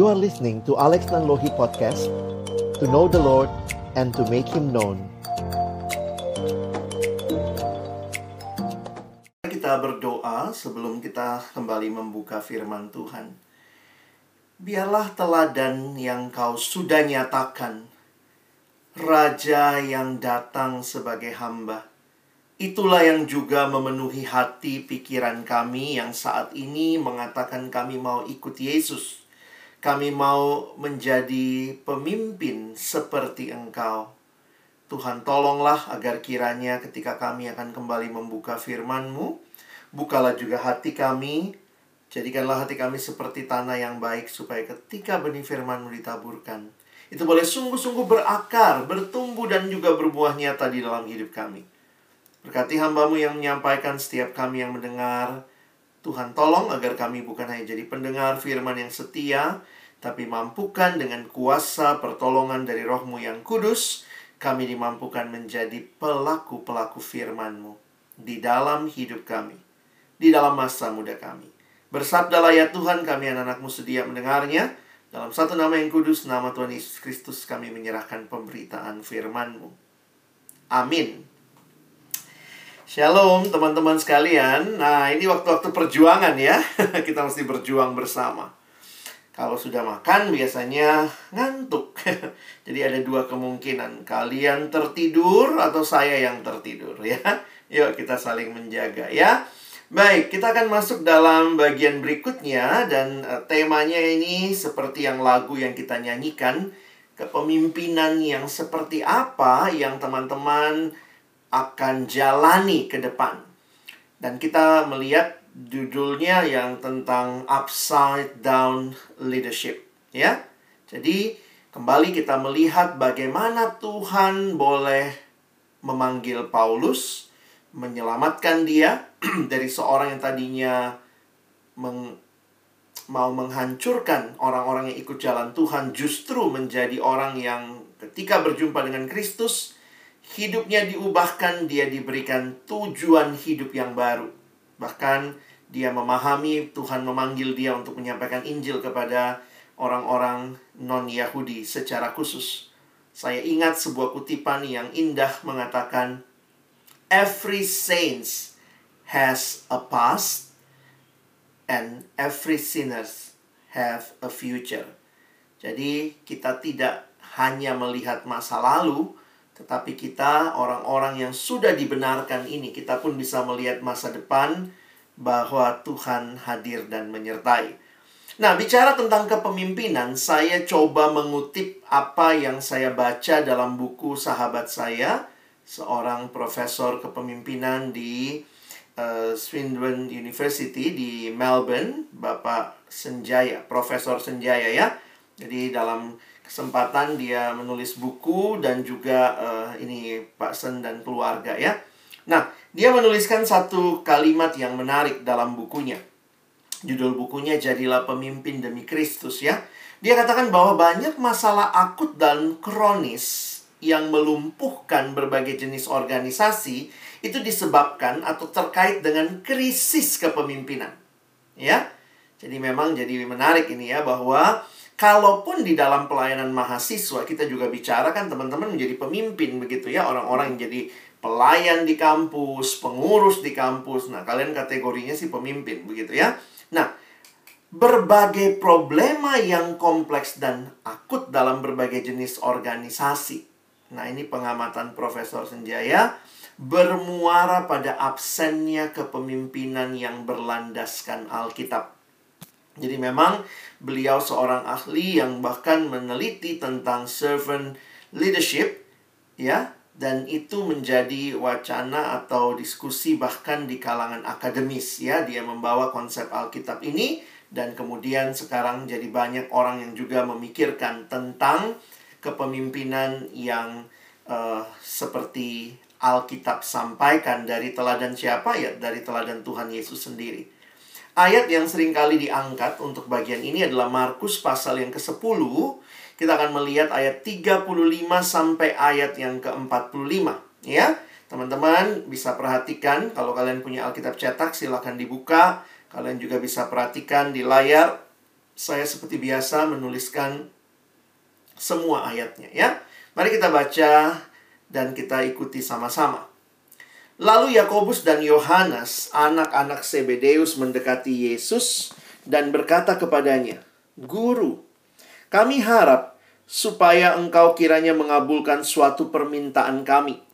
You are listening to Alex Nanlohi Podcast To know the Lord and to make Him known Kita berdoa sebelum kita kembali membuka firman Tuhan Biarlah teladan yang kau sudah nyatakan Raja yang datang sebagai hamba Itulah yang juga memenuhi hati pikiran kami yang saat ini mengatakan kami mau ikut Yesus. Kami mau menjadi pemimpin seperti Engkau. Tuhan tolonglah agar kiranya ketika kami akan kembali membuka firman-Mu, bukalah juga hati kami, jadikanlah hati kami seperti tanah yang baik supaya ketika benih firman-Mu ditaburkan, itu boleh sungguh-sungguh berakar, bertumbuh dan juga berbuah nyata di dalam hidup kami. Berkati hambamu yang menyampaikan setiap kami yang mendengar. Tuhan tolong agar kami bukan hanya jadi pendengar firman yang setia, tapi mampukan dengan kuasa pertolongan dari rohmu yang kudus, kami dimampukan menjadi pelaku-pelaku firmanmu di dalam hidup kami, di dalam masa muda kami. Bersabdalah ya Tuhan, kami anak-anakmu sedia mendengarnya. Dalam satu nama yang kudus, nama Tuhan Yesus Kristus, kami menyerahkan pemberitaan firmanmu. Amin. Shalom teman-teman sekalian. Nah, ini waktu-waktu perjuangan ya. Kita mesti berjuang bersama. Kalau sudah makan biasanya ngantuk. Jadi ada dua kemungkinan. Kalian tertidur atau saya yang tertidur ya. Yuk kita saling menjaga ya. Baik, kita akan masuk dalam bagian berikutnya dan uh, temanya ini seperti yang lagu yang kita nyanyikan, kepemimpinan yang seperti apa yang teman-teman akan jalani ke depan. Dan kita melihat judulnya yang tentang upside down leadership, ya. Jadi, kembali kita melihat bagaimana Tuhan boleh memanggil Paulus, menyelamatkan dia dari seorang yang tadinya meng, mau menghancurkan orang-orang yang ikut jalan Tuhan, justru menjadi orang yang ketika berjumpa dengan Kristus, hidupnya diubahkan, dia diberikan tujuan hidup yang baru. Bahkan dia memahami Tuhan memanggil dia untuk menyampaikan Injil kepada orang-orang non-Yahudi secara khusus. Saya ingat sebuah kutipan yang indah mengatakan, Every saint has a past and every sinners have a future. Jadi kita tidak hanya melihat masa lalu, tetapi kita, orang-orang yang sudah dibenarkan ini, kita pun bisa melihat masa depan bahwa Tuhan hadir dan menyertai. Nah, bicara tentang kepemimpinan, saya coba mengutip apa yang saya baca dalam buku sahabat saya, seorang profesor kepemimpinan di uh, Swindon University di Melbourne, Bapak Senjaya, Profesor Senjaya ya. Jadi dalam kesempatan dia menulis buku dan juga uh, ini Pak Sen dan keluarga ya. Nah, dia menuliskan satu kalimat yang menarik dalam bukunya. Judul bukunya Jadilah Pemimpin Demi Kristus ya. Dia katakan bahwa banyak masalah akut dan kronis yang melumpuhkan berbagai jenis organisasi itu disebabkan atau terkait dengan krisis kepemimpinan. Ya. Jadi memang jadi menarik ini ya bahwa Kalaupun di dalam pelayanan mahasiswa kita juga bicara kan teman-teman menjadi pemimpin begitu ya orang-orang yang jadi pelayan di kampus, pengurus di kampus. Nah, kalian kategorinya sih pemimpin begitu ya. Nah, berbagai problema yang kompleks dan akut dalam berbagai jenis organisasi. Nah, ini pengamatan Profesor Senjaya bermuara pada absennya kepemimpinan yang berlandaskan Alkitab. Jadi memang beliau seorang ahli yang bahkan meneliti tentang servant leadership ya dan itu menjadi wacana atau diskusi bahkan di kalangan akademis ya dia membawa konsep Alkitab ini dan kemudian sekarang jadi banyak orang yang juga memikirkan tentang kepemimpinan yang uh, seperti Alkitab sampaikan dari teladan siapa ya dari teladan Tuhan Yesus sendiri. Ayat yang sering kali diangkat untuk bagian ini adalah Markus pasal yang ke-10. Kita akan melihat ayat 35 sampai ayat yang ke-45, ya. Teman-teman bisa perhatikan kalau kalian punya Alkitab cetak silahkan dibuka. Kalian juga bisa perhatikan di layar saya seperti biasa menuliskan semua ayatnya ya. Mari kita baca dan kita ikuti sama-sama. Lalu Yakobus dan Yohanes, anak-anak Sebedeus mendekati Yesus dan berkata kepadanya, "Guru, kami harap supaya engkau kiranya mengabulkan suatu permintaan kami."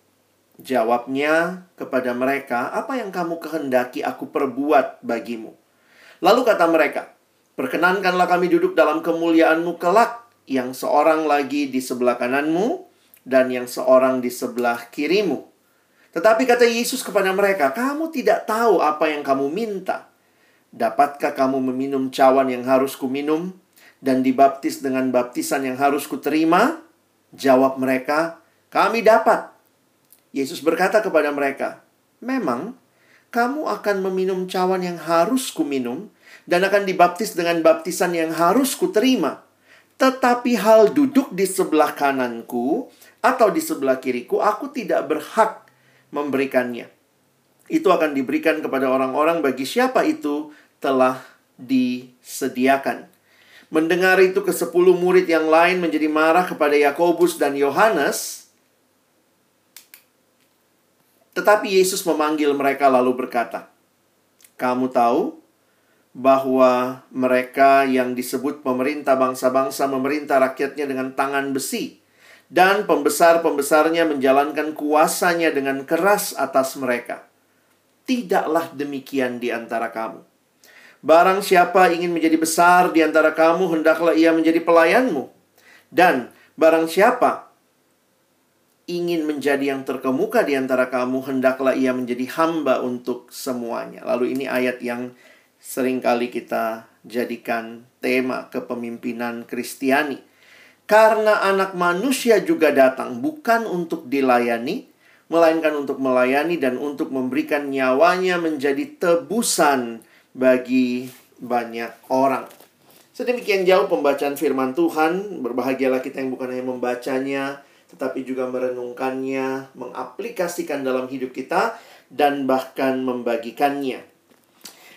Jawabnya kepada mereka, "Apa yang kamu kehendaki aku perbuat bagimu?" Lalu kata mereka, "Perkenankanlah kami duduk dalam kemuliaanmu kelak, yang seorang lagi di sebelah kananmu dan yang seorang di sebelah kirimu." Tetapi kata Yesus kepada mereka, "Kamu tidak tahu apa yang kamu minta. Dapatkah kamu meminum cawan yang harus kuminum dan dibaptis dengan baptisan yang harus kuterima?" Jawab mereka, "Kami dapat." Yesus berkata kepada mereka, "Memang kamu akan meminum cawan yang harus kuminum dan akan dibaptis dengan baptisan yang harus kuterima. Tetapi hal duduk di sebelah kananku atau di sebelah kiriku, aku tidak berhak memberikannya. Itu akan diberikan kepada orang-orang bagi siapa itu telah disediakan. Mendengar itu ke sepuluh murid yang lain menjadi marah kepada Yakobus dan Yohanes. Tetapi Yesus memanggil mereka lalu berkata, "Kamu tahu bahwa mereka yang disebut pemerintah bangsa-bangsa memerintah rakyatnya dengan tangan besi." Dan pembesar-pembesarnya menjalankan kuasanya dengan keras atas mereka. Tidaklah demikian di antara kamu. Barang siapa ingin menjadi besar di antara kamu, hendaklah ia menjadi pelayanmu. Dan barang siapa ingin menjadi yang terkemuka di antara kamu, hendaklah ia menjadi hamba untuk semuanya. Lalu ini ayat yang sering kali kita jadikan tema kepemimpinan Kristiani karena anak manusia juga datang bukan untuk dilayani, melainkan untuk melayani dan untuk memberikan nyawanya menjadi tebusan bagi banyak orang. Sedemikian jauh pembacaan firman Tuhan, berbahagialah kita yang bukan hanya membacanya, tetapi juga merenungkannya, mengaplikasikan dalam hidup kita, dan bahkan membagikannya.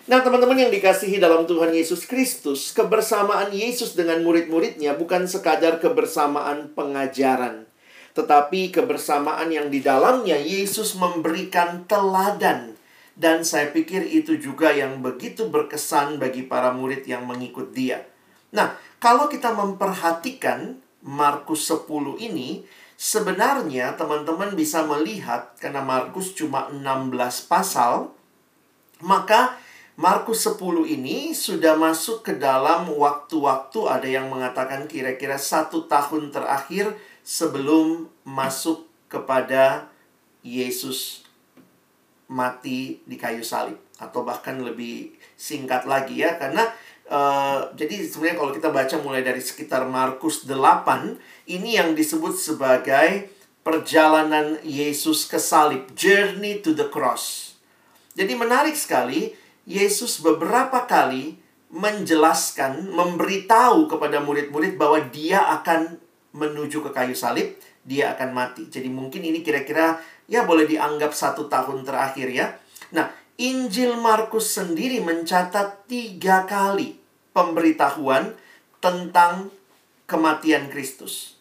Nah, teman-teman yang dikasihi dalam Tuhan Yesus Kristus, kebersamaan Yesus dengan murid-muridnya bukan sekadar kebersamaan pengajaran, tetapi kebersamaan yang di dalamnya Yesus memberikan teladan. Dan saya pikir itu juga yang begitu berkesan bagi para murid yang mengikut dia. Nah, kalau kita memperhatikan Markus 10 ini, sebenarnya teman-teman bisa melihat karena Markus cuma 16 pasal, maka Markus 10 ini sudah masuk ke dalam waktu-waktu. Ada yang mengatakan kira-kira satu tahun terakhir sebelum masuk kepada Yesus mati di kayu salib. Atau bahkan lebih singkat lagi ya karena uh, jadi sebenarnya kalau kita baca mulai dari sekitar Markus 8 ini yang disebut sebagai perjalanan Yesus ke salib journey to the cross. Jadi menarik sekali Yesus beberapa kali menjelaskan, memberitahu kepada murid-murid bahwa dia akan menuju ke kayu salib, dia akan mati. Jadi mungkin ini kira-kira ya boleh dianggap satu tahun terakhir ya. Nah, Injil Markus sendiri mencatat tiga kali pemberitahuan tentang kematian Kristus.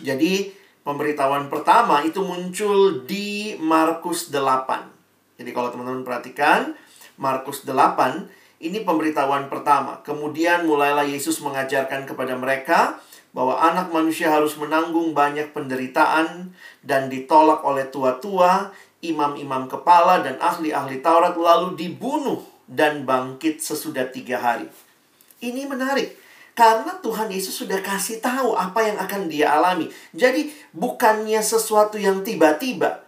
Jadi, pemberitahuan pertama itu muncul di Markus 8. Jadi kalau teman-teman perhatikan, Markus 8, ini pemberitahuan pertama. Kemudian mulailah Yesus mengajarkan kepada mereka bahwa anak manusia harus menanggung banyak penderitaan dan ditolak oleh tua-tua, imam-imam kepala, dan ahli-ahli Taurat, lalu dibunuh dan bangkit sesudah tiga hari. Ini menarik. Karena Tuhan Yesus sudah kasih tahu apa yang akan dia alami. Jadi bukannya sesuatu yang tiba-tiba.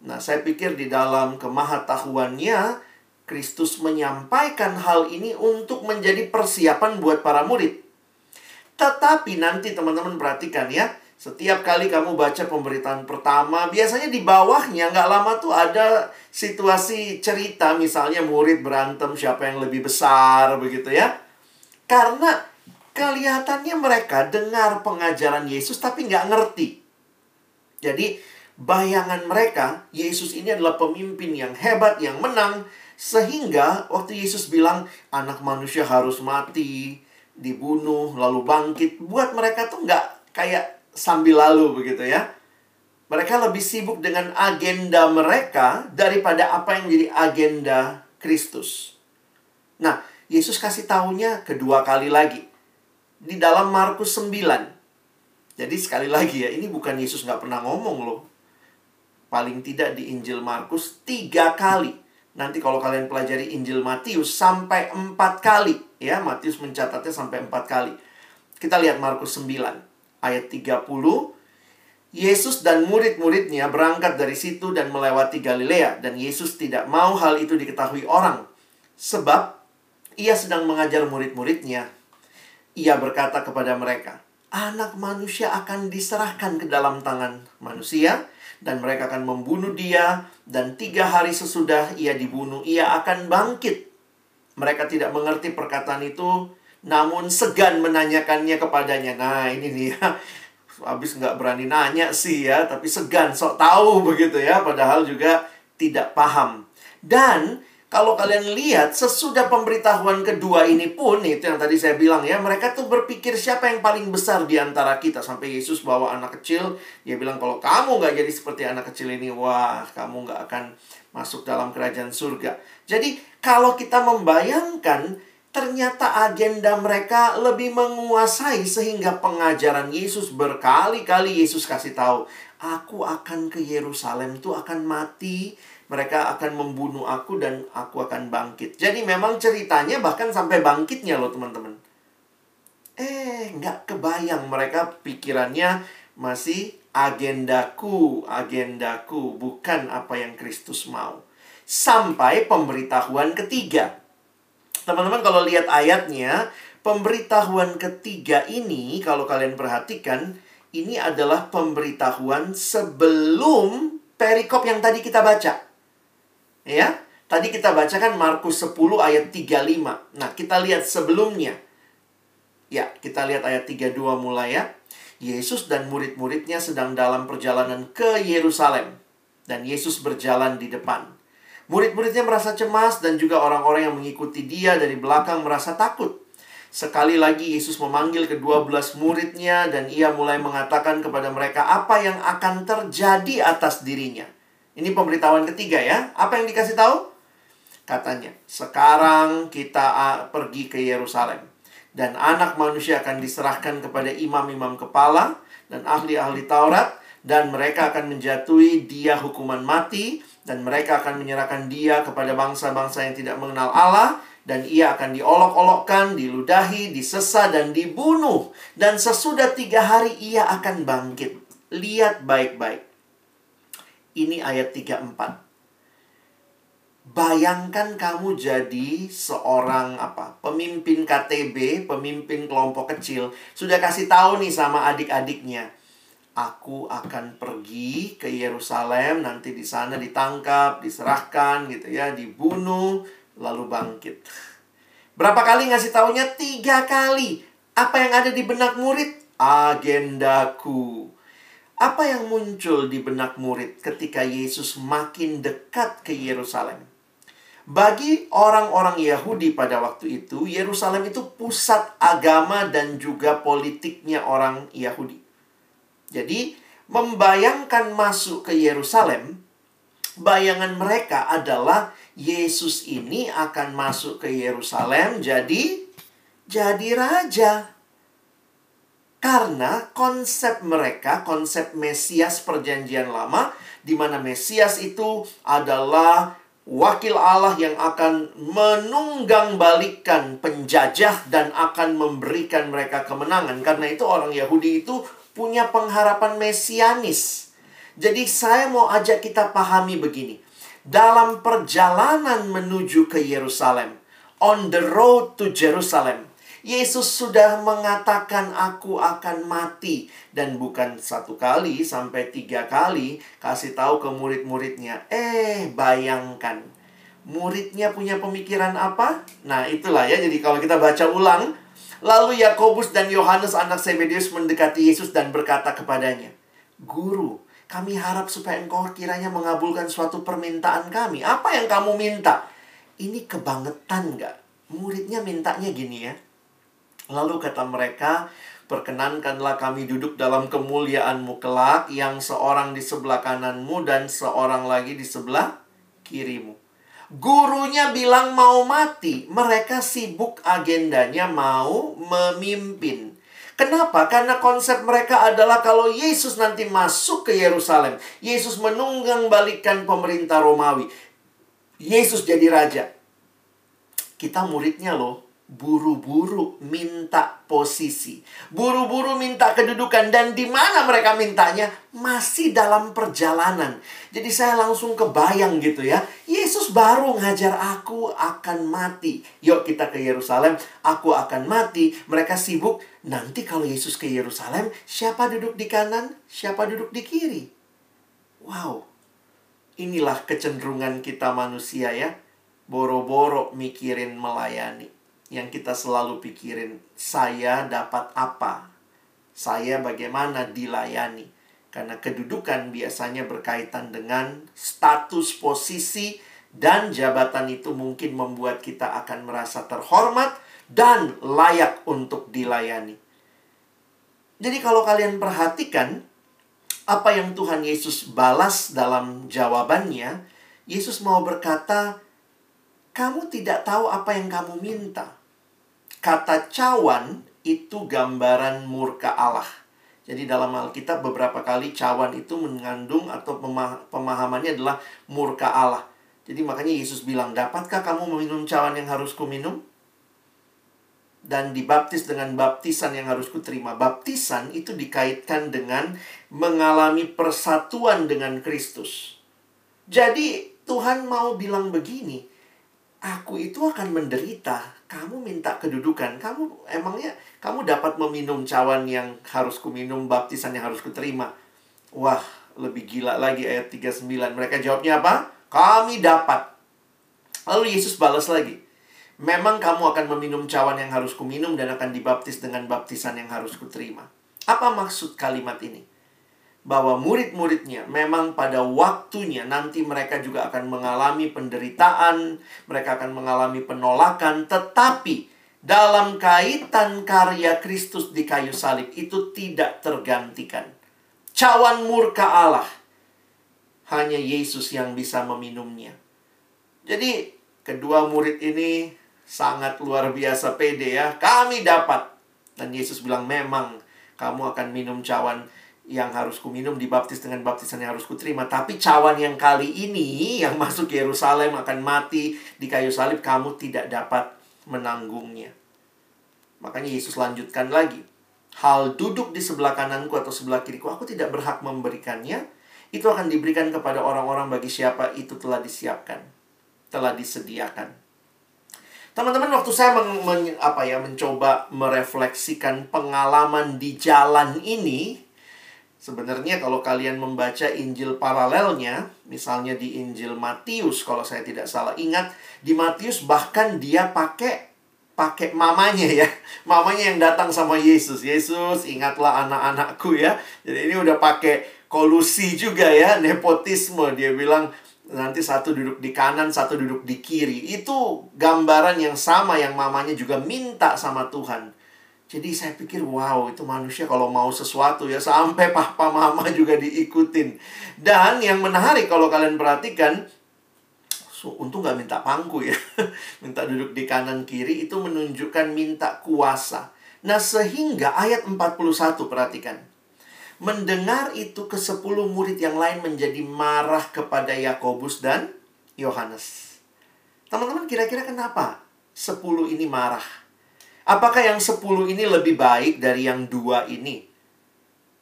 Nah, saya pikir di dalam kemahatahuannya Kristus menyampaikan hal ini untuk menjadi persiapan buat para murid. Tetapi nanti teman-teman perhatikan ya, setiap kali kamu baca pemberitaan pertama, biasanya di bawahnya nggak lama tuh ada situasi cerita, misalnya murid berantem siapa yang lebih besar begitu ya. Karena kelihatannya mereka dengar pengajaran Yesus tapi nggak ngerti. Jadi bayangan mereka, Yesus ini adalah pemimpin yang hebat, yang menang. Sehingga waktu Yesus bilang, anak manusia harus mati, dibunuh, lalu bangkit. Buat mereka tuh nggak kayak sambil lalu begitu ya. Mereka lebih sibuk dengan agenda mereka daripada apa yang menjadi agenda Kristus. Nah, Yesus kasih tahunya kedua kali lagi. Di dalam Markus 9. Jadi sekali lagi ya, ini bukan Yesus nggak pernah ngomong loh. Paling tidak di Injil Markus tiga kali. Nanti kalau kalian pelajari Injil Matius sampai empat kali. Ya, Matius mencatatnya sampai empat kali. Kita lihat Markus 9 ayat 30 Yesus dan murid-muridnya berangkat dari situ dan melewati Galilea dan Yesus tidak mau hal itu diketahui orang sebab ia sedang mengajar murid-muridnya. Ia berkata kepada mereka, "Anak manusia akan diserahkan ke dalam tangan manusia dan mereka akan membunuh dia dan tiga hari sesudah ia dibunuh ia akan bangkit." Mereka tidak mengerti perkataan itu, namun segan menanyakannya kepadanya. Nah, ini dia habis nggak berani nanya sih ya, tapi segan sok tahu begitu ya, padahal juga tidak paham. Dan kalau kalian lihat sesudah pemberitahuan kedua ini pun itu yang tadi saya bilang ya, mereka tuh berpikir siapa yang paling besar di antara kita sampai Yesus bawa anak kecil, dia bilang kalau kamu nggak jadi seperti anak kecil ini, wah kamu nggak akan masuk dalam kerajaan surga. Jadi kalau kita membayangkan ternyata agenda mereka lebih menguasai sehingga pengajaran Yesus berkali-kali Yesus kasih tahu, aku akan ke Yerusalem itu akan mati, mereka akan membunuh aku dan aku akan bangkit. Jadi memang ceritanya bahkan sampai bangkitnya loh teman-teman. Eh, nggak kebayang mereka pikirannya masih agendaku, agendaku, bukan apa yang Kristus mau. Sampai pemberitahuan ketiga. Teman-teman kalau lihat ayatnya, pemberitahuan ketiga ini kalau kalian perhatikan, ini adalah pemberitahuan sebelum perikop yang tadi kita baca. Ya, tadi kita bacakan Markus 10 ayat 35. Nah, kita lihat sebelumnya. Ya, kita lihat ayat 32 mulai ya. Yesus dan murid-muridnya sedang dalam perjalanan ke Yerusalem. Dan Yesus berjalan di depan. Murid-muridnya merasa cemas dan juga orang-orang yang mengikuti dia dari belakang merasa takut. Sekali lagi Yesus memanggil kedua belas muridnya dan ia mulai mengatakan kepada mereka apa yang akan terjadi atas dirinya. Ini pemberitahuan ketiga ya. Apa yang dikasih tahu? Katanya, sekarang kita pergi ke Yerusalem. Dan anak manusia akan diserahkan kepada imam-imam kepala dan ahli-ahli Taurat. Dan mereka akan menjatuhi dia hukuman mati dan mereka akan menyerahkan dia kepada bangsa-bangsa yang tidak mengenal Allah dan ia akan diolok-olokkan, diludahi, disesa dan dibunuh dan sesudah tiga hari ia akan bangkit. Lihat baik-baik. Ini ayat 34. Bayangkan kamu jadi seorang apa? Pemimpin KTB, pemimpin kelompok kecil, sudah kasih tahu nih sama adik-adiknya aku akan pergi ke Yerusalem, nanti di sana ditangkap, diserahkan gitu ya, dibunuh, lalu bangkit. Berapa kali ngasih taunya? Tiga kali. Apa yang ada di benak murid? Agendaku. Apa yang muncul di benak murid ketika Yesus makin dekat ke Yerusalem? Bagi orang-orang Yahudi pada waktu itu, Yerusalem itu pusat agama dan juga politiknya orang Yahudi. Jadi, membayangkan masuk ke Yerusalem, bayangan mereka adalah Yesus ini akan masuk ke Yerusalem jadi jadi raja. Karena konsep mereka, konsep Mesias perjanjian lama, di mana Mesias itu adalah wakil Allah yang akan menunggang balikan penjajah dan akan memberikan mereka kemenangan. Karena itu orang Yahudi itu punya pengharapan mesianis. Jadi saya mau ajak kita pahami begini. Dalam perjalanan menuju ke Yerusalem, on the road to Jerusalem, Yesus sudah mengatakan aku akan mati dan bukan satu kali sampai tiga kali kasih tahu ke murid-muridnya. Eh, bayangkan muridnya punya pemikiran apa? Nah, itulah ya. Jadi kalau kita baca ulang Lalu Yakobus dan Yohanes anak Zebedius mendekati Yesus dan berkata kepadanya, "Guru, Kami harap supaya engkau kiranya mengabulkan suatu permintaan kami. Apa yang kamu minta? Ini kebangetan nggak? Muridnya mintanya gini ya. Lalu kata mereka, perkenankanlah kami duduk dalam kemuliaanmu kelak yang seorang di sebelah kananmu dan seorang lagi di sebelah kirimu. Gurunya bilang mau mati, mereka sibuk agendanya mau memimpin. Kenapa? Karena konsep mereka adalah kalau Yesus nanti masuk ke Yerusalem, Yesus menunggang balikan pemerintah Romawi. Yesus jadi raja. Kita muridnya loh, buru-buru minta posisi, buru-buru minta kedudukan dan di mana mereka mintanya masih dalam perjalanan. Jadi saya langsung kebayang gitu ya. Yesus baru ngajar aku akan mati. Yuk kita ke Yerusalem, aku akan mati. Mereka sibuk, nanti kalau Yesus ke Yerusalem, siapa duduk di kanan, siapa duduk di kiri. Wow. Inilah kecenderungan kita manusia ya. Boro-boro mikirin melayani yang kita selalu pikirin, saya dapat apa? Saya bagaimana dilayani? Karena kedudukan biasanya berkaitan dengan status posisi dan jabatan itu mungkin membuat kita akan merasa terhormat dan layak untuk dilayani. Jadi kalau kalian perhatikan apa yang Tuhan Yesus balas dalam jawabannya, Yesus mau berkata, kamu tidak tahu apa yang kamu minta. Kata cawan itu gambaran murka Allah. Jadi dalam Alkitab beberapa kali cawan itu mengandung atau pemah pemahamannya adalah murka Allah. Jadi makanya Yesus bilang, dapatkah kamu meminum cawan yang harus kuminum? Dan dibaptis dengan baptisan yang harus kuterima. Baptisan itu dikaitkan dengan mengalami persatuan dengan Kristus. Jadi Tuhan mau bilang begini, aku itu akan menderita. Kamu minta kedudukan. Kamu emangnya kamu dapat meminum cawan yang harus kuminum, baptisan yang harus kuterima. Wah, lebih gila lagi ayat 39. Mereka jawabnya apa? Kami dapat. Lalu Yesus balas lagi. Memang kamu akan meminum cawan yang harus kuminum dan akan dibaptis dengan baptisan yang harus kuterima. Apa maksud kalimat ini? Bahwa murid-muridnya memang pada waktunya nanti mereka juga akan mengalami penderitaan, mereka akan mengalami penolakan, tetapi dalam kaitan karya Kristus di kayu salib itu tidak tergantikan. Cawan murka Allah hanya Yesus yang bisa meminumnya. Jadi, kedua murid ini sangat luar biasa pede ya. Kami dapat. Dan Yesus bilang, memang kamu akan minum cawan yang harus kuminum dibaptis dengan baptisan yang harus kuterima. Tapi cawan yang kali ini yang masuk Yerusalem akan mati di kayu salib, kamu tidak dapat menanggungnya. Makanya Yesus lanjutkan lagi. Hal duduk di sebelah kananku atau sebelah kiriku, aku tidak berhak memberikannya. Itu akan diberikan kepada orang-orang bagi siapa itu telah disiapkan. Telah disediakan. Teman-teman, waktu saya meng, men, apa ya, mencoba merefleksikan pengalaman di jalan ini, Sebenarnya kalau kalian membaca Injil paralelnya, misalnya di Injil Matius kalau saya tidak salah ingat, di Matius bahkan dia pakai pakai mamanya ya. Mamanya yang datang sama Yesus. Yesus, ingatlah anak-anakku ya. Jadi ini udah pakai kolusi juga ya, nepotisme. Dia bilang nanti satu duduk di kanan, satu duduk di kiri. Itu gambaran yang sama yang mamanya juga minta sama Tuhan. Jadi saya pikir wow itu manusia kalau mau sesuatu ya sampai papa mama juga diikutin. Dan yang menarik kalau kalian perhatikan so, untung nggak minta pangku ya. minta duduk di kanan kiri itu menunjukkan minta kuasa. Nah sehingga ayat 41 perhatikan. Mendengar itu ke sepuluh murid yang lain menjadi marah kepada Yakobus dan Yohanes. Teman-teman kira-kira kenapa sepuluh ini marah? Apakah yang sepuluh ini lebih baik dari yang dua ini?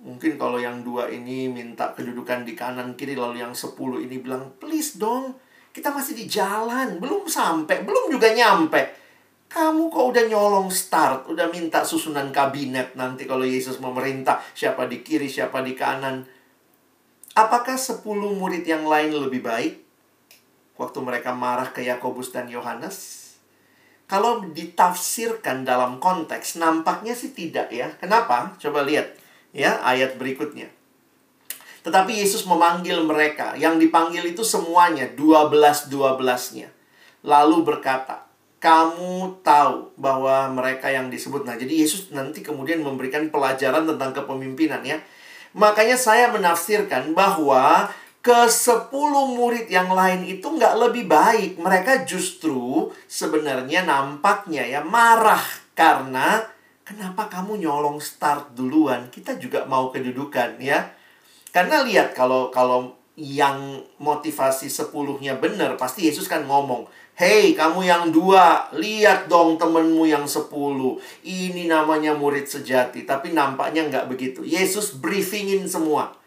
Mungkin kalau yang dua ini minta kedudukan di kanan kiri, lalu yang sepuluh ini bilang, please dong, kita masih di jalan, belum sampai, belum juga nyampe. Kamu kok udah nyolong start, udah minta susunan kabinet nanti kalau Yesus memerintah, siapa di kiri, siapa di kanan. Apakah sepuluh murid yang lain lebih baik? Waktu mereka marah ke Yakobus dan Yohanes, kalau ditafsirkan dalam konteks, nampaknya sih tidak ya. Kenapa? Coba lihat ya ayat berikutnya. Tetapi Yesus memanggil mereka. Yang dipanggil itu semuanya, 12-12-nya. Lalu berkata, kamu tahu bahwa mereka yang disebut. Nah, jadi Yesus nanti kemudian memberikan pelajaran tentang kepemimpinan ya. Makanya saya menafsirkan bahwa ke sepuluh murid yang lain itu nggak lebih baik. Mereka justru sebenarnya nampaknya ya marah karena kenapa kamu nyolong start duluan? Kita juga mau kedudukan ya. Karena lihat kalau kalau yang motivasi sepuluhnya benar, pasti Yesus kan ngomong, Hei kamu yang dua, lihat dong temenmu yang sepuluh. Ini namanya murid sejati. Tapi nampaknya nggak begitu. Yesus briefingin semua.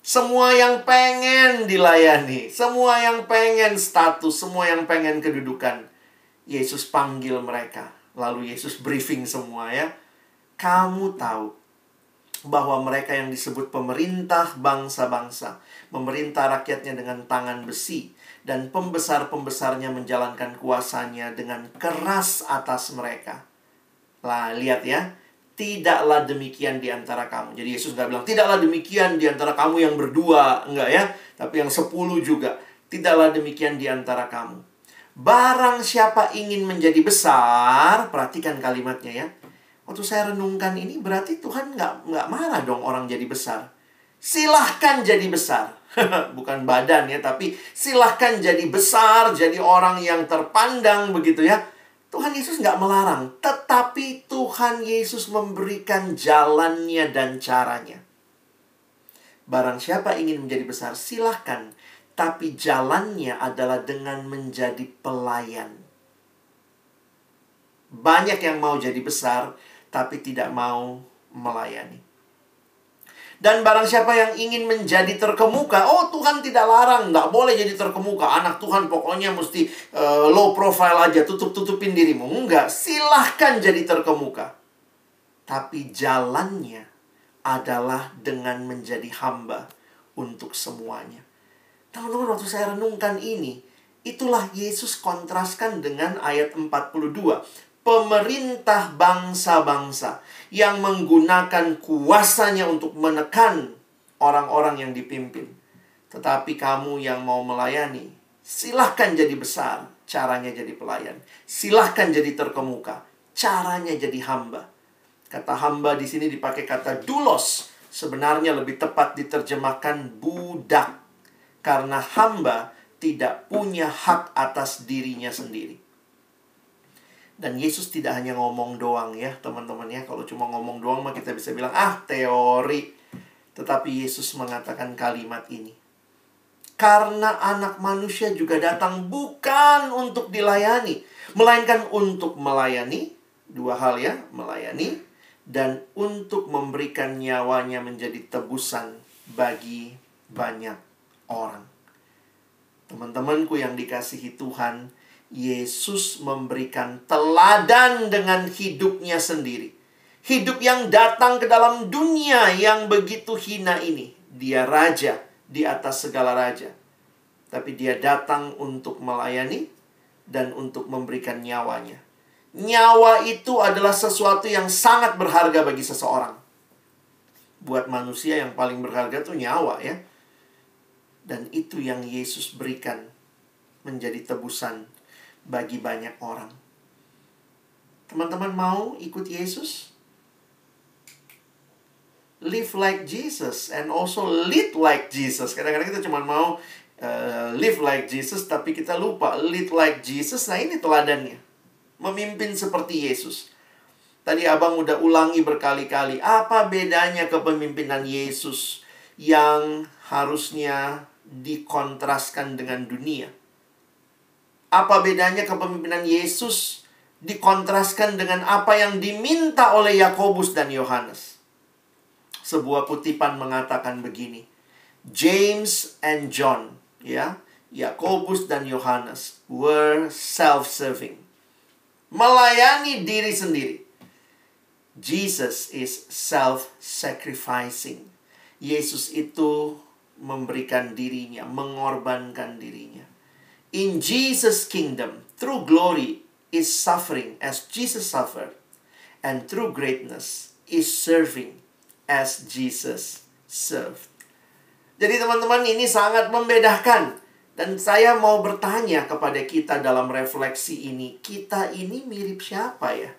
Semua yang pengen dilayani, semua yang pengen status, semua yang pengen kedudukan. Yesus panggil mereka. Lalu Yesus briefing semua ya. Kamu tahu bahwa mereka yang disebut pemerintah bangsa-bangsa, memerintah rakyatnya dengan tangan besi, dan pembesar-pembesarnya menjalankan kuasanya dengan keras atas mereka. Lah, lihat ya, tidaklah demikian di antara kamu. Jadi Yesus nggak bilang, tidaklah demikian di antara kamu yang berdua. Enggak ya. Tapi yang sepuluh juga. Tidaklah demikian di antara kamu. Barang siapa ingin menjadi besar, perhatikan kalimatnya ya. Waktu saya renungkan ini berarti Tuhan nggak nggak marah dong orang jadi besar. Silahkan jadi besar. Bukan badan ya, tapi silahkan jadi besar, jadi orang yang terpandang begitu ya Tuhan Yesus nggak melarang, tetapi Tuhan Yesus memberikan jalannya dan caranya. Barang siapa ingin menjadi besar, silahkan. Tapi jalannya adalah dengan menjadi pelayan. Banyak yang mau jadi besar, tapi tidak mau melayani. Dan barang siapa yang ingin menjadi terkemuka, oh Tuhan tidak larang, nggak boleh jadi terkemuka. Anak Tuhan pokoknya mesti uh, low profile aja, tutup-tutupin dirimu. Enggak, silahkan jadi terkemuka. Tapi jalannya adalah dengan menjadi hamba untuk semuanya. Teman-teman, waktu saya renungkan ini, itulah Yesus kontraskan dengan ayat 42 pemerintah bangsa-bangsa yang menggunakan kuasanya untuk menekan orang-orang yang dipimpin. Tetapi kamu yang mau melayani, silahkan jadi besar, caranya jadi pelayan. Silahkan jadi terkemuka, caranya jadi hamba. Kata hamba di sini dipakai kata dulos, sebenarnya lebih tepat diterjemahkan budak. Karena hamba tidak punya hak atas dirinya sendiri. Dan Yesus tidak hanya ngomong doang ya teman-teman ya. Kalau cuma ngomong doang mah kita bisa bilang ah teori. Tetapi Yesus mengatakan kalimat ini. Karena anak manusia juga datang bukan untuk dilayani. Melainkan untuk melayani. Dua hal ya. Melayani. Dan untuk memberikan nyawanya menjadi tebusan bagi banyak orang. Teman-temanku yang dikasihi Tuhan, Yesus memberikan teladan dengan hidupnya sendiri. Hidup yang datang ke dalam dunia yang begitu hina ini. Dia raja di atas segala raja. Tapi dia datang untuk melayani dan untuk memberikan nyawanya. Nyawa itu adalah sesuatu yang sangat berharga bagi seseorang. Buat manusia yang paling berharga itu nyawa ya. Dan itu yang Yesus berikan menjadi tebusan bagi banyak orang. Teman-teman mau ikut Yesus? Live like Jesus and also lead like Jesus. Kadang-kadang kita cuma mau uh, live like Jesus tapi kita lupa lead like Jesus. Nah, ini teladannya. Memimpin seperti Yesus. Tadi Abang udah ulangi berkali-kali apa bedanya kepemimpinan Yesus yang harusnya dikontraskan dengan dunia. Apa bedanya kepemimpinan Yesus dikontraskan dengan apa yang diminta oleh Yakobus dan Yohanes? Sebuah kutipan mengatakan begini. James and John, ya, Yakobus dan Yohanes were self-serving. Melayani diri sendiri. Jesus is self-sacrificing. Yesus itu memberikan dirinya, mengorbankan dirinya. In Jesus' kingdom, true glory is suffering as Jesus suffered, and true greatness is serving as Jesus served. Jadi teman-teman ini sangat membedakan. Dan saya mau bertanya kepada kita dalam refleksi ini, kita ini mirip siapa ya?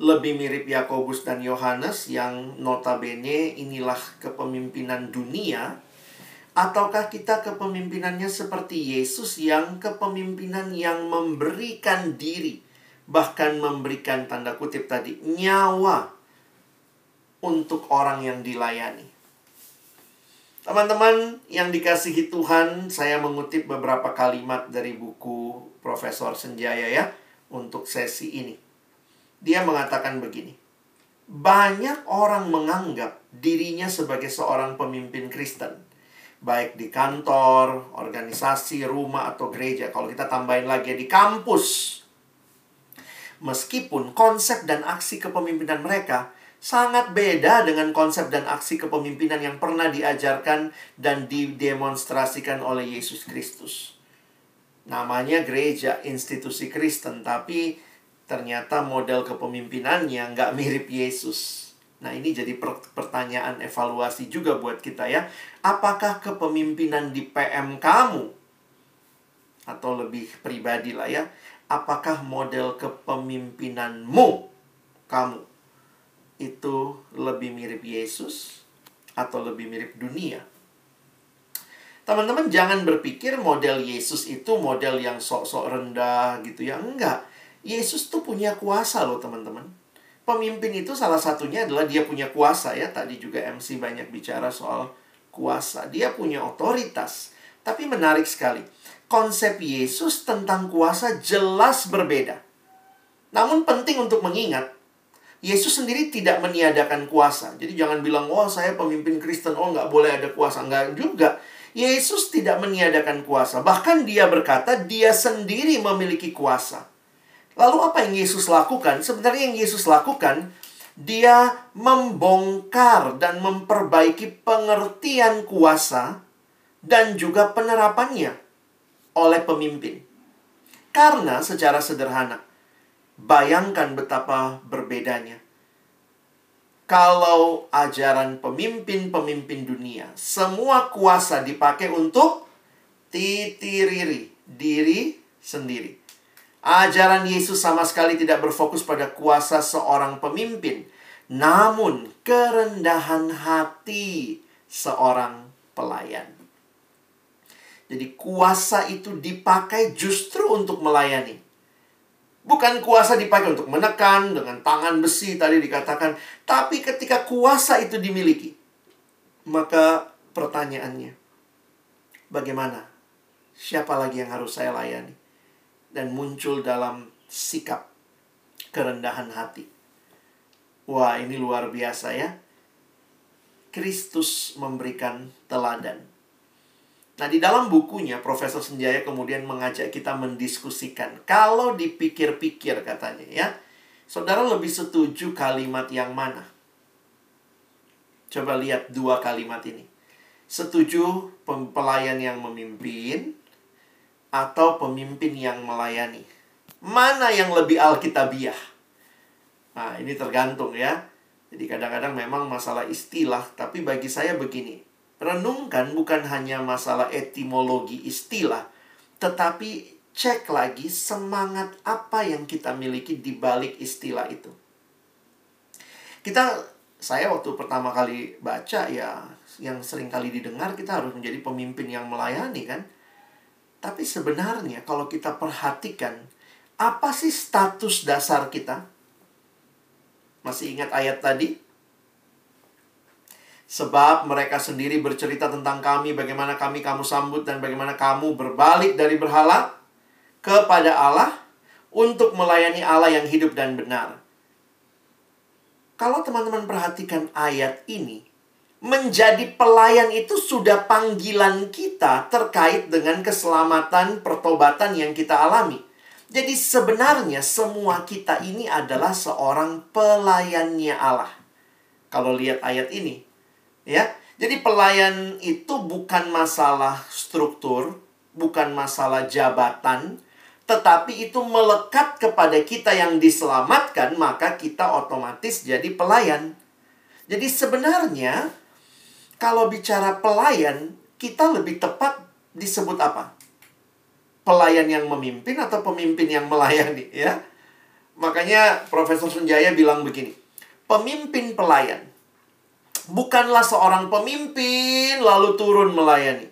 Lebih mirip Yakobus dan Yohanes yang notabene inilah kepemimpinan dunia ataukah kita kepemimpinannya seperti Yesus yang kepemimpinan yang memberikan diri bahkan memberikan tanda kutip tadi nyawa untuk orang yang dilayani. Teman-teman yang dikasihi Tuhan, saya mengutip beberapa kalimat dari buku Profesor Senjaya ya untuk sesi ini. Dia mengatakan begini. Banyak orang menganggap dirinya sebagai seorang pemimpin Kristen. Baik di kantor, organisasi, rumah, atau gereja. Kalau kita tambahin lagi di kampus. Meskipun konsep dan aksi kepemimpinan mereka sangat beda dengan konsep dan aksi kepemimpinan yang pernah diajarkan dan didemonstrasikan oleh Yesus Kristus. Namanya gereja, institusi Kristen, tapi ternyata model kepemimpinannya nggak mirip Yesus. Nah ini jadi pertanyaan evaluasi juga buat kita ya. Apakah kepemimpinan di PM kamu, atau lebih pribadi lah ya, apakah model kepemimpinanmu, kamu, itu lebih mirip Yesus atau lebih mirip dunia. Teman-teman jangan berpikir model Yesus itu model yang sok-sok rendah gitu ya. Enggak. Yesus tuh punya kuasa loh teman-teman. Pemimpin itu salah satunya adalah dia punya kuasa ya. Tadi juga MC banyak bicara soal kuasa. Dia punya otoritas. Tapi menarik sekali. Konsep Yesus tentang kuasa jelas berbeda. Namun penting untuk mengingat Yesus sendiri tidak meniadakan kuasa. Jadi jangan bilang, oh saya pemimpin Kristen, oh nggak boleh ada kuasa. Nggak juga. Yesus tidak meniadakan kuasa. Bahkan dia berkata, dia sendiri memiliki kuasa. Lalu apa yang Yesus lakukan? Sebenarnya yang Yesus lakukan, dia membongkar dan memperbaiki pengertian kuasa dan juga penerapannya oleh pemimpin. Karena secara sederhana, Bayangkan betapa berbedanya. Kalau ajaran pemimpin-pemimpin dunia, semua kuasa dipakai untuk titiriri diri sendiri. Ajaran Yesus sama sekali tidak berfokus pada kuasa seorang pemimpin, namun kerendahan hati seorang pelayan. Jadi kuasa itu dipakai justru untuk melayani. Bukan kuasa dipakai untuk menekan dengan tangan besi tadi dikatakan, tapi ketika kuasa itu dimiliki, maka pertanyaannya, bagaimana? Siapa lagi yang harus saya layani? Dan muncul dalam sikap kerendahan hati. Wah, ini luar biasa ya. Kristus memberikan teladan Nah, di dalam bukunya Profesor Senjaya kemudian mengajak kita mendiskusikan. Kalau dipikir-pikir katanya ya, saudara lebih setuju kalimat yang mana? Coba lihat dua kalimat ini. Setuju pelayan yang memimpin atau pemimpin yang melayani? Mana yang lebih alkitabiah? Nah, ini tergantung ya. Jadi kadang-kadang memang masalah istilah, tapi bagi saya begini renungkan bukan hanya masalah etimologi istilah, tetapi cek lagi semangat apa yang kita miliki di balik istilah itu. Kita, saya waktu pertama kali baca ya, yang sering kali didengar kita harus menjadi pemimpin yang melayani kan. Tapi sebenarnya kalau kita perhatikan, apa sih status dasar kita? Masih ingat ayat tadi? Sebab mereka sendiri bercerita tentang kami, bagaimana kami kamu sambut, dan bagaimana kamu berbalik dari berhala kepada Allah untuk melayani Allah yang hidup dan benar. Kalau teman-teman perhatikan ayat ini, menjadi pelayan itu sudah panggilan kita terkait dengan keselamatan pertobatan yang kita alami. Jadi sebenarnya semua kita ini adalah seorang pelayannya Allah. Kalau lihat ayat ini, ya. Jadi pelayan itu bukan masalah struktur, bukan masalah jabatan, tetapi itu melekat kepada kita yang diselamatkan, maka kita otomatis jadi pelayan. Jadi sebenarnya kalau bicara pelayan, kita lebih tepat disebut apa? Pelayan yang memimpin atau pemimpin yang melayani, ya? Makanya Profesor Sunjaya bilang begini, pemimpin pelayan bukanlah seorang pemimpin lalu turun melayani.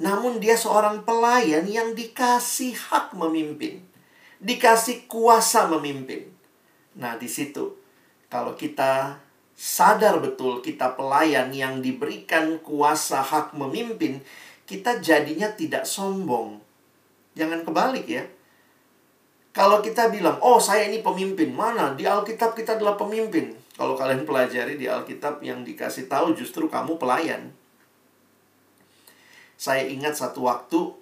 Namun dia seorang pelayan yang dikasih hak memimpin. Dikasih kuasa memimpin. Nah, di situ kalau kita sadar betul kita pelayan yang diberikan kuasa hak memimpin, kita jadinya tidak sombong. Jangan kebalik ya. Kalau kita bilang, "Oh, saya ini pemimpin." Mana? Di Alkitab kita adalah pemimpin. Kalau kalian pelajari di Alkitab yang dikasih tahu justru kamu pelayan. Saya ingat satu waktu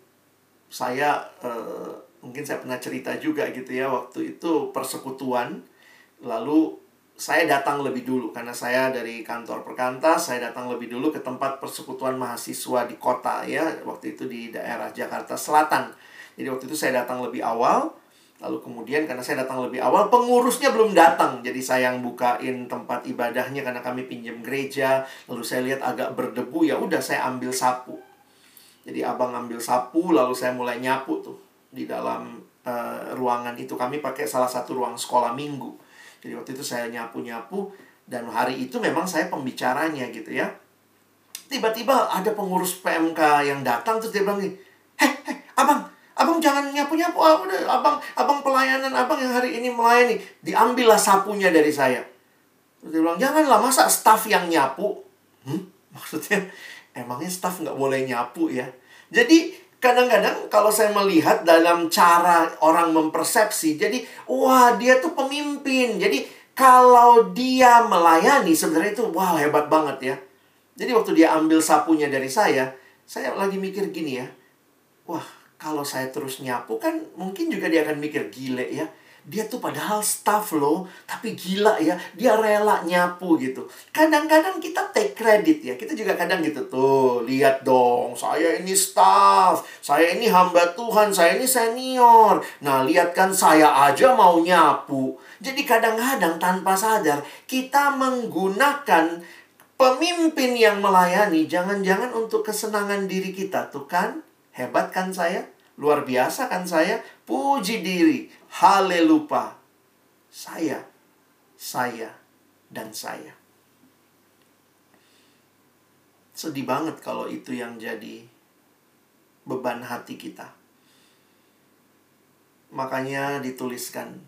saya eh, mungkin saya pernah cerita juga gitu ya, waktu itu persekutuan lalu saya datang lebih dulu karena saya dari kantor perkantas saya datang lebih dulu ke tempat persekutuan mahasiswa di kota ya waktu itu di daerah Jakarta Selatan. Jadi waktu itu saya datang lebih awal lalu kemudian karena saya datang lebih awal pengurusnya belum datang. Jadi saya yang bukain tempat ibadahnya karena kami pinjam gereja lalu saya lihat agak berdebu ya udah saya ambil sapu. Jadi abang ambil sapu lalu saya mulai nyapu tuh di dalam uh, ruangan itu. Kami pakai salah satu ruang sekolah minggu jadi waktu itu saya nyapu-nyapu dan hari itu memang saya pembicaranya gitu ya. Tiba-tiba ada pengurus PMK yang datang terus dia bilang nih, "Heh, Abang, Abang jangan nyapu-nyapu, ah, udah Abang Abang pelayanan Abang yang hari ini melayani." Diambillah sapunya dari saya. Terus dia bilang, "Janganlah masa staff yang nyapu?" Hmm? Maksudnya emangnya staff nggak boleh nyapu ya? Jadi kadang-kadang kalau saya melihat dalam cara orang mempersepsi, jadi wah dia tuh pemimpin. Jadi kalau dia melayani sebenarnya itu wah hebat banget ya. Jadi waktu dia ambil sapunya dari saya, saya lagi mikir gini ya. Wah, kalau saya terus nyapu kan mungkin juga dia akan mikir gile ya dia tuh padahal staff loh, tapi gila ya, dia rela nyapu gitu. Kadang-kadang kita take credit ya, kita juga kadang gitu tuh, lihat dong, saya ini staff, saya ini hamba Tuhan, saya ini senior. Nah, lihat kan saya aja mau nyapu. Jadi kadang-kadang tanpa sadar kita menggunakan pemimpin yang melayani jangan-jangan untuk kesenangan diri kita tuh kan hebat kan saya luar biasa kan saya puji diri Haleluya. Saya, saya, dan saya. Sedih banget kalau itu yang jadi beban hati kita. Makanya dituliskan,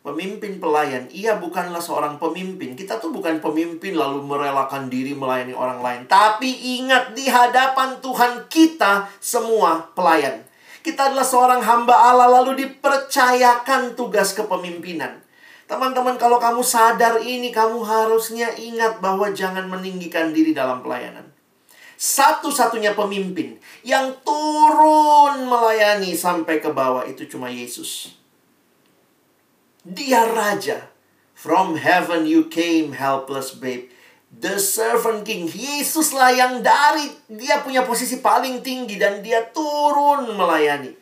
pemimpin pelayan, ia bukanlah seorang pemimpin. Kita tuh bukan pemimpin lalu merelakan diri melayani orang lain. Tapi ingat di hadapan Tuhan kita semua pelayan. Kita adalah seorang hamba Allah lalu dipercayakan tugas kepemimpinan. Teman-teman, kalau kamu sadar ini, kamu harusnya ingat bahwa jangan meninggikan diri dalam pelayanan. Satu-satunya pemimpin yang turun melayani sampai ke bawah itu cuma Yesus. Dia raja. From heaven you came, helpless babe. The servant king, Yesuslah yang dari dia punya posisi paling tinggi dan dia turun melayani.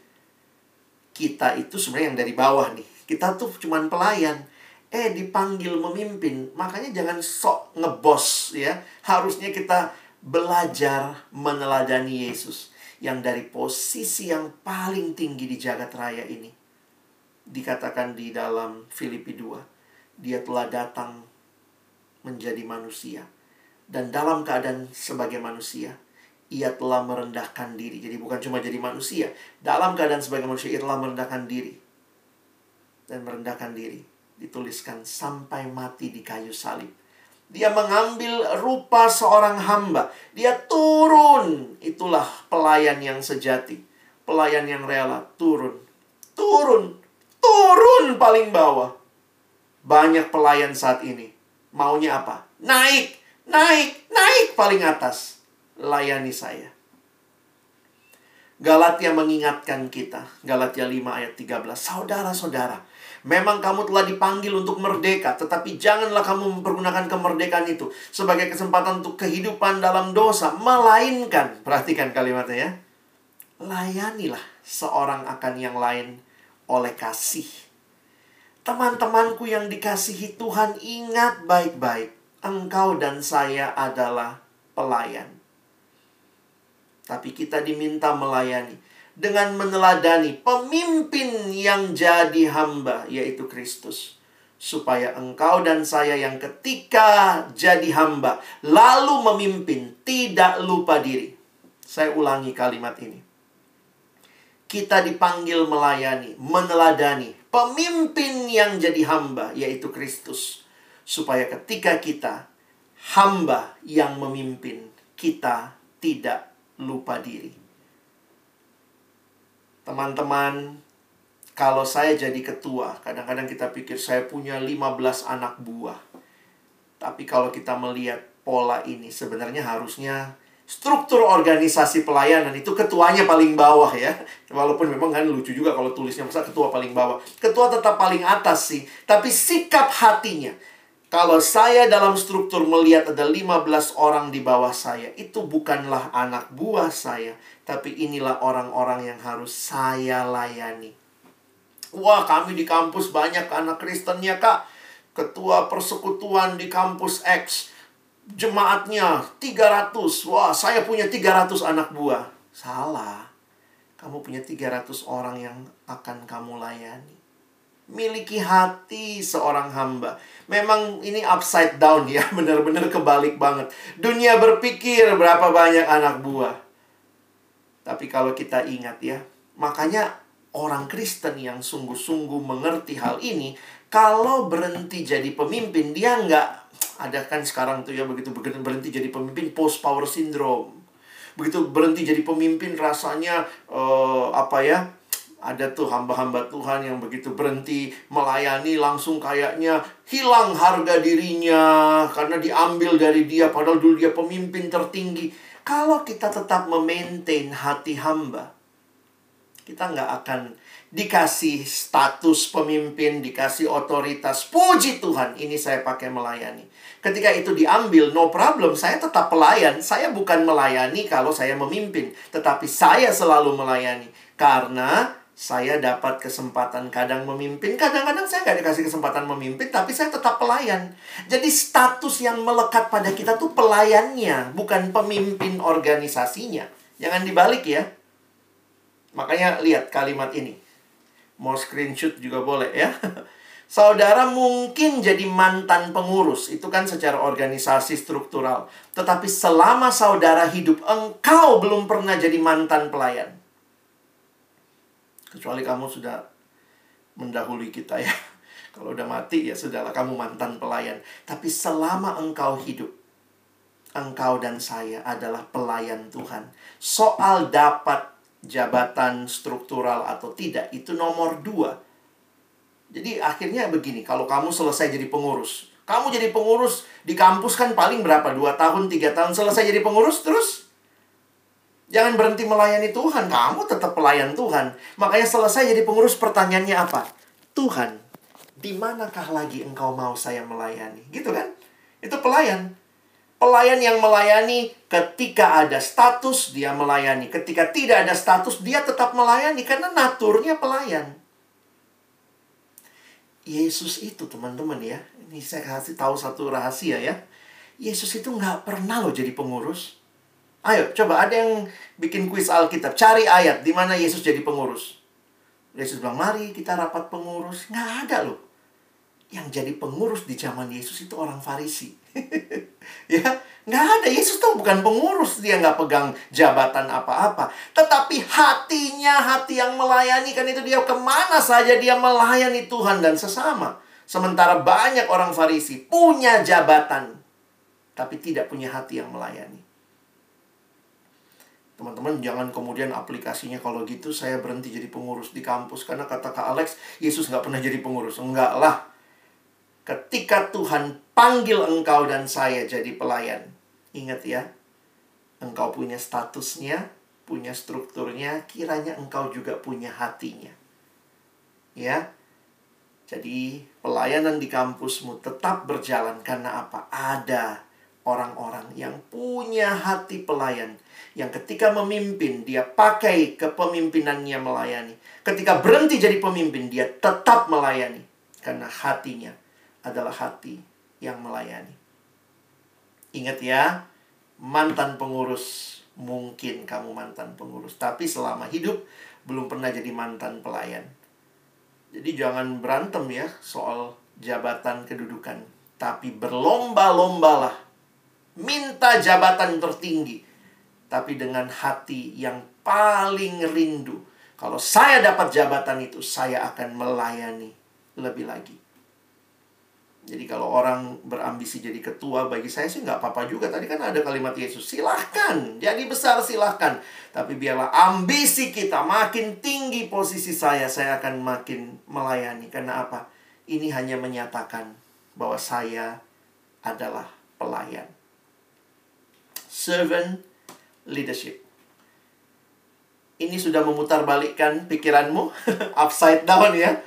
Kita itu sebenarnya yang dari bawah nih. Kita tuh cuman pelayan. Eh dipanggil memimpin. Makanya jangan sok ngebos ya. Harusnya kita belajar meneladani Yesus yang dari posisi yang paling tinggi di jagat raya ini. Dikatakan di dalam Filipi 2, dia telah datang menjadi manusia. Dan dalam keadaan sebagai manusia, ia telah merendahkan diri. Jadi bukan cuma jadi manusia. Dalam keadaan sebagai manusia, ia telah merendahkan diri. Dan merendahkan diri. Dituliskan sampai mati di kayu salib. Dia mengambil rupa seorang hamba. Dia turun. Itulah pelayan yang sejati. Pelayan yang rela. Turun. Turun. Turun paling bawah. Banyak pelayan saat ini Maunya apa? Naik, naik, naik paling atas. Layani saya. Galatia mengingatkan kita. Galatia 5 ayat 13. Saudara-saudara, memang kamu telah dipanggil untuk merdeka, tetapi janganlah kamu mempergunakan kemerdekaan itu sebagai kesempatan untuk kehidupan dalam dosa, melainkan, perhatikan kalimatnya ya, layanilah seorang akan yang lain oleh kasih Teman-temanku yang dikasihi Tuhan, ingat baik-baik. Engkau dan saya adalah pelayan. Tapi kita diminta melayani dengan meneladani pemimpin yang jadi hamba, yaitu Kristus. Supaya engkau dan saya yang ketika jadi hamba, lalu memimpin, tidak lupa diri. Saya ulangi kalimat ini. Kita dipanggil melayani, meneladani pemimpin yang jadi hamba, yaitu Kristus. Supaya ketika kita hamba yang memimpin, kita tidak lupa diri. Teman-teman, kalau saya jadi ketua, kadang-kadang kita pikir saya punya 15 anak buah. Tapi kalau kita melihat pola ini, sebenarnya harusnya struktur organisasi pelayanan itu ketuanya paling bawah ya. Walaupun memang kan lucu juga kalau tulisnya masa ketua paling bawah. Ketua tetap paling atas sih, tapi sikap hatinya. Kalau saya dalam struktur melihat ada 15 orang di bawah saya, itu bukanlah anak buah saya, tapi inilah orang-orang yang harus saya layani. Wah, kami di kampus banyak anak Kristennya, Kak. Ketua persekutuan di kampus X jemaatnya 300. Wah, saya punya 300 anak buah. Salah. Kamu punya 300 orang yang akan kamu layani. Miliki hati seorang hamba. Memang ini upside down ya, benar-benar kebalik banget. Dunia berpikir berapa banyak anak buah. Tapi kalau kita ingat ya, makanya orang Kristen yang sungguh-sungguh mengerti hal ini, kalau berhenti jadi pemimpin, dia nggak ada kan sekarang tuh ya begitu berhenti jadi pemimpin post power syndrome begitu berhenti jadi pemimpin rasanya uh, apa ya ada tuh hamba-hamba Tuhan yang begitu berhenti melayani langsung kayaknya hilang harga dirinya karena diambil dari dia padahal dulu dia pemimpin tertinggi kalau kita tetap memaintain hati hamba kita nggak akan dikasih status pemimpin, dikasih otoritas. Puji Tuhan, ini saya pakai melayani. Ketika itu diambil, no problem, saya tetap pelayan. Saya bukan melayani kalau saya memimpin, tetapi saya selalu melayani. Karena saya dapat kesempatan kadang memimpin, kadang-kadang saya nggak dikasih kesempatan memimpin, tapi saya tetap pelayan. Jadi status yang melekat pada kita tuh pelayannya, bukan pemimpin organisasinya. Jangan dibalik ya. Makanya lihat kalimat ini. Mau screenshot juga boleh ya. Saudara mungkin jadi mantan pengurus, itu kan secara organisasi struktural. Tetapi selama saudara hidup, engkau belum pernah jadi mantan pelayan. Kecuali kamu sudah mendahului kita ya. Kalau udah mati ya sudahlah kamu mantan pelayan. Tapi selama engkau hidup, engkau dan saya adalah pelayan Tuhan. Soal dapat jabatan struktural atau tidak itu nomor dua. Jadi akhirnya begini, kalau kamu selesai jadi pengurus, kamu jadi pengurus di kampus kan paling berapa? Dua tahun, tiga tahun selesai jadi pengurus terus? Jangan berhenti melayani Tuhan, kamu tetap pelayan Tuhan. Makanya selesai jadi pengurus pertanyaannya apa? Tuhan, di manakah lagi engkau mau saya melayani? Gitu kan? Itu pelayan. Pelayan yang melayani ketika ada status dia melayani, ketika tidak ada status dia tetap melayani karena naturnya pelayan. Yesus itu teman-teman ya, ini saya kasih tahu satu rahasia ya. Yesus itu nggak pernah loh jadi pengurus. Ayo coba ada yang bikin kuis Alkitab, cari ayat di mana Yesus jadi pengurus. Yesus bilang, mari kita rapat pengurus. Nggak ada loh. Yang jadi pengurus di zaman Yesus itu orang Farisi. ya, nggak ada. Yesus tuh bukan pengurus, dia nggak pegang jabatan apa-apa. Tetapi hatinya, hati yang melayani kan itu dia ke mana saja dia melayani Tuhan dan sesama. Sementara banyak orang Farisi punya jabatan, tapi tidak punya hati yang melayani. Teman-teman jangan kemudian aplikasinya kalau gitu saya berhenti jadi pengurus di kampus karena kata Kak Alex Yesus nggak pernah jadi pengurus. Enggak lah. Ketika Tuhan panggil engkau dan saya jadi pelayan. Ingat ya, engkau punya statusnya, punya strukturnya, kiranya engkau juga punya hatinya. Ya, jadi pelayanan di kampusmu tetap berjalan karena apa? Ada orang-orang yang punya hati pelayan. Yang ketika memimpin, dia pakai kepemimpinannya melayani. Ketika berhenti jadi pemimpin, dia tetap melayani. Karena hatinya adalah hati yang melayani. Ingat ya, mantan pengurus, mungkin kamu mantan pengurus, tapi selama hidup belum pernah jadi mantan pelayan. Jadi jangan berantem ya soal jabatan kedudukan, tapi berlomba-lombalah minta jabatan tertinggi, tapi dengan hati yang paling rindu. Kalau saya dapat jabatan itu, saya akan melayani lebih lagi. Jadi kalau orang berambisi jadi ketua, bagi saya sih nggak apa-apa juga. Tadi kan ada kalimat Yesus, silahkan, jadi besar silahkan. Tapi biarlah ambisi kita makin tinggi posisi saya, saya akan makin melayani. Karena apa? Ini hanya menyatakan bahwa saya adalah pelayan. Servant leadership. Ini sudah memutarbalikkan pikiranmu, upside down ya.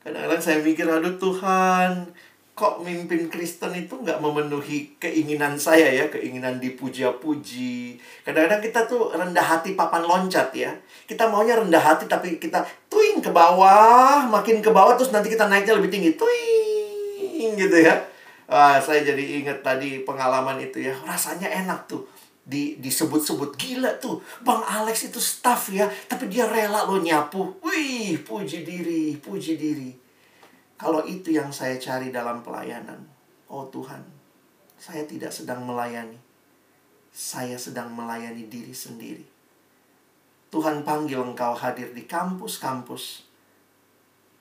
Kadang-kadang saya mikir, aduh Tuhan, kok mimpin Kristen itu nggak memenuhi keinginan saya ya, keinginan dipuja-puji. Kadang-kadang kita tuh rendah hati papan loncat ya. Kita maunya rendah hati tapi kita tuing ke bawah, makin ke bawah terus nanti kita naiknya lebih tinggi. Tuing gitu ya. Wah, saya jadi ingat tadi pengalaman itu ya. Rasanya enak tuh. Di, disebut-sebut gila tuh Bang Alex itu staff ya tapi dia rela lo nyapu wih puji diri puji diri kalau itu yang saya cari dalam pelayanan, oh Tuhan, saya tidak sedang melayani. Saya sedang melayani diri sendiri. Tuhan panggil engkau hadir di kampus-kampus.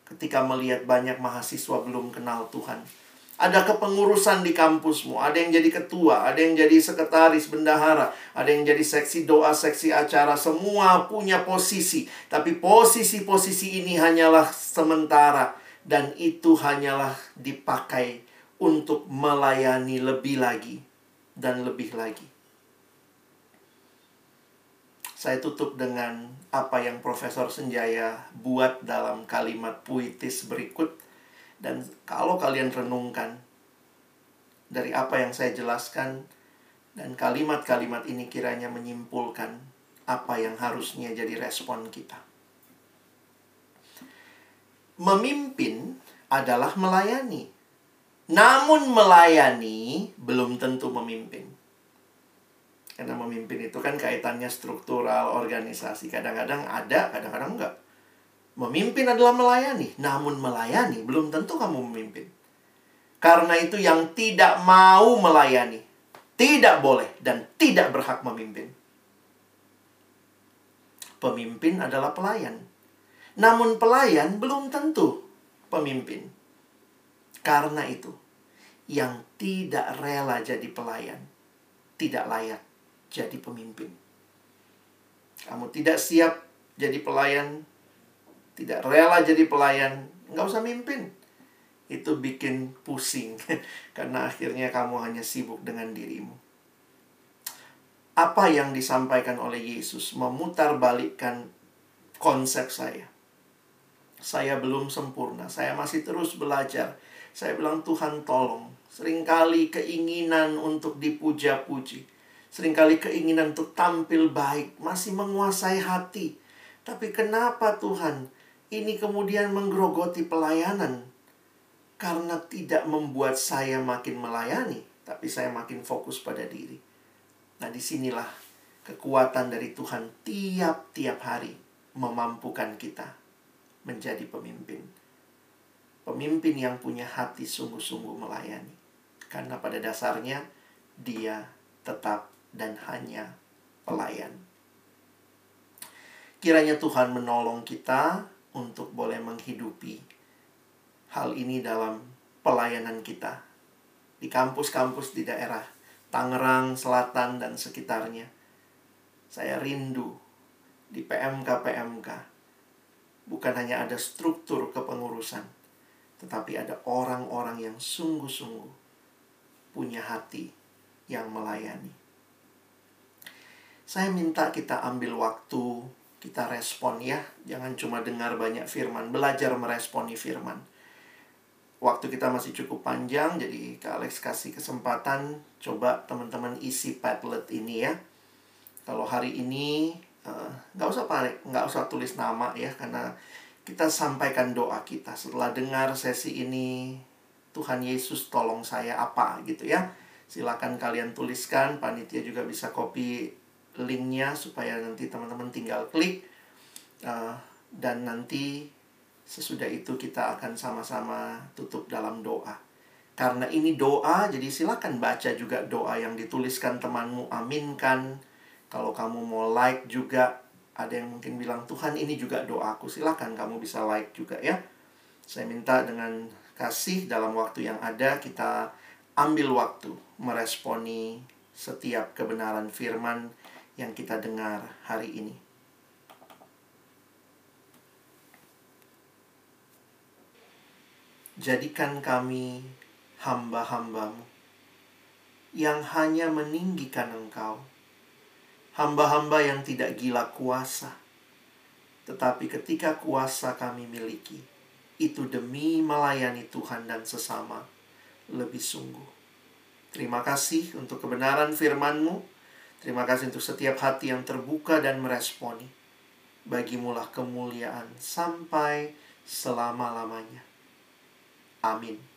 Ketika melihat banyak mahasiswa belum kenal Tuhan. Ada kepengurusan di kampusmu, ada yang jadi ketua, ada yang jadi sekretaris bendahara, ada yang jadi seksi doa, seksi acara, semua punya posisi. Tapi posisi-posisi ini hanyalah sementara dan itu hanyalah dipakai untuk melayani lebih lagi dan lebih lagi. Saya tutup dengan apa yang Profesor Senjaya buat dalam kalimat puitis berikut dan kalau kalian renungkan dari apa yang saya jelaskan dan kalimat-kalimat ini kiranya menyimpulkan apa yang harusnya jadi respon kita. Memimpin adalah melayani. Namun melayani belum tentu memimpin. Karena memimpin itu kan kaitannya struktural, organisasi. Kadang-kadang ada, kadang-kadang enggak. Memimpin adalah melayani. Namun melayani belum tentu kamu memimpin. Karena itu yang tidak mau melayani. Tidak boleh dan tidak berhak memimpin. Pemimpin adalah pelayan. Namun pelayan belum tentu pemimpin. Karena itu, yang tidak rela jadi pelayan tidak layak jadi pemimpin. Kamu tidak siap jadi pelayan, tidak rela jadi pelayan, nggak usah mimpin. Itu bikin pusing, karena akhirnya kamu hanya sibuk dengan dirimu. Apa yang disampaikan oleh Yesus memutarbalikkan konsep saya saya belum sempurna. Saya masih terus belajar. Saya bilang, Tuhan tolong. Seringkali keinginan untuk dipuja-puji. Seringkali keinginan untuk tampil baik. Masih menguasai hati. Tapi kenapa Tuhan ini kemudian menggerogoti pelayanan? Karena tidak membuat saya makin melayani. Tapi saya makin fokus pada diri. Nah di sinilah kekuatan dari Tuhan tiap-tiap hari memampukan kita menjadi pemimpin. Pemimpin yang punya hati sungguh-sungguh melayani. Karena pada dasarnya dia tetap dan hanya pelayan. Kiranya Tuhan menolong kita untuk boleh menghidupi hal ini dalam pelayanan kita di kampus-kampus di daerah Tangerang, Selatan, dan sekitarnya. Saya rindu di PMK-PMK bukan hanya ada struktur kepengurusan, tetapi ada orang-orang yang sungguh-sungguh punya hati yang melayani. Saya minta kita ambil waktu, kita respon ya. Jangan cuma dengar banyak firman, belajar meresponi firman. Waktu kita masih cukup panjang, jadi Kak Alex kasih kesempatan, coba teman-teman isi Padlet ini ya. Kalau hari ini nggak uh, usah panik nggak usah tulis nama ya karena kita sampaikan doa kita setelah dengar sesi ini Tuhan Yesus tolong saya apa gitu ya Silakan kalian tuliskan, panitia juga bisa copy linknya supaya nanti teman-teman tinggal klik. Uh, dan nanti sesudah itu kita akan sama-sama tutup dalam doa. Karena ini doa, jadi silakan baca juga doa yang dituliskan temanmu, aminkan. Kalau kamu mau like juga, ada yang mungkin bilang, Tuhan ini juga doaku. Silakan kamu bisa like juga ya. Saya minta dengan kasih dalam waktu yang ada, kita ambil waktu meresponi setiap kebenaran firman yang kita dengar hari ini. Jadikan kami hamba-hambamu yang hanya meninggikan engkau. Hamba-hamba yang tidak gila kuasa. Tetapi ketika kuasa kami miliki, itu demi melayani Tuhan dan sesama lebih sungguh. Terima kasih untuk kebenaran firman-Mu. Terima kasih untuk setiap hati yang terbuka dan meresponi. Bagimulah kemuliaan sampai selama-lamanya. Amin.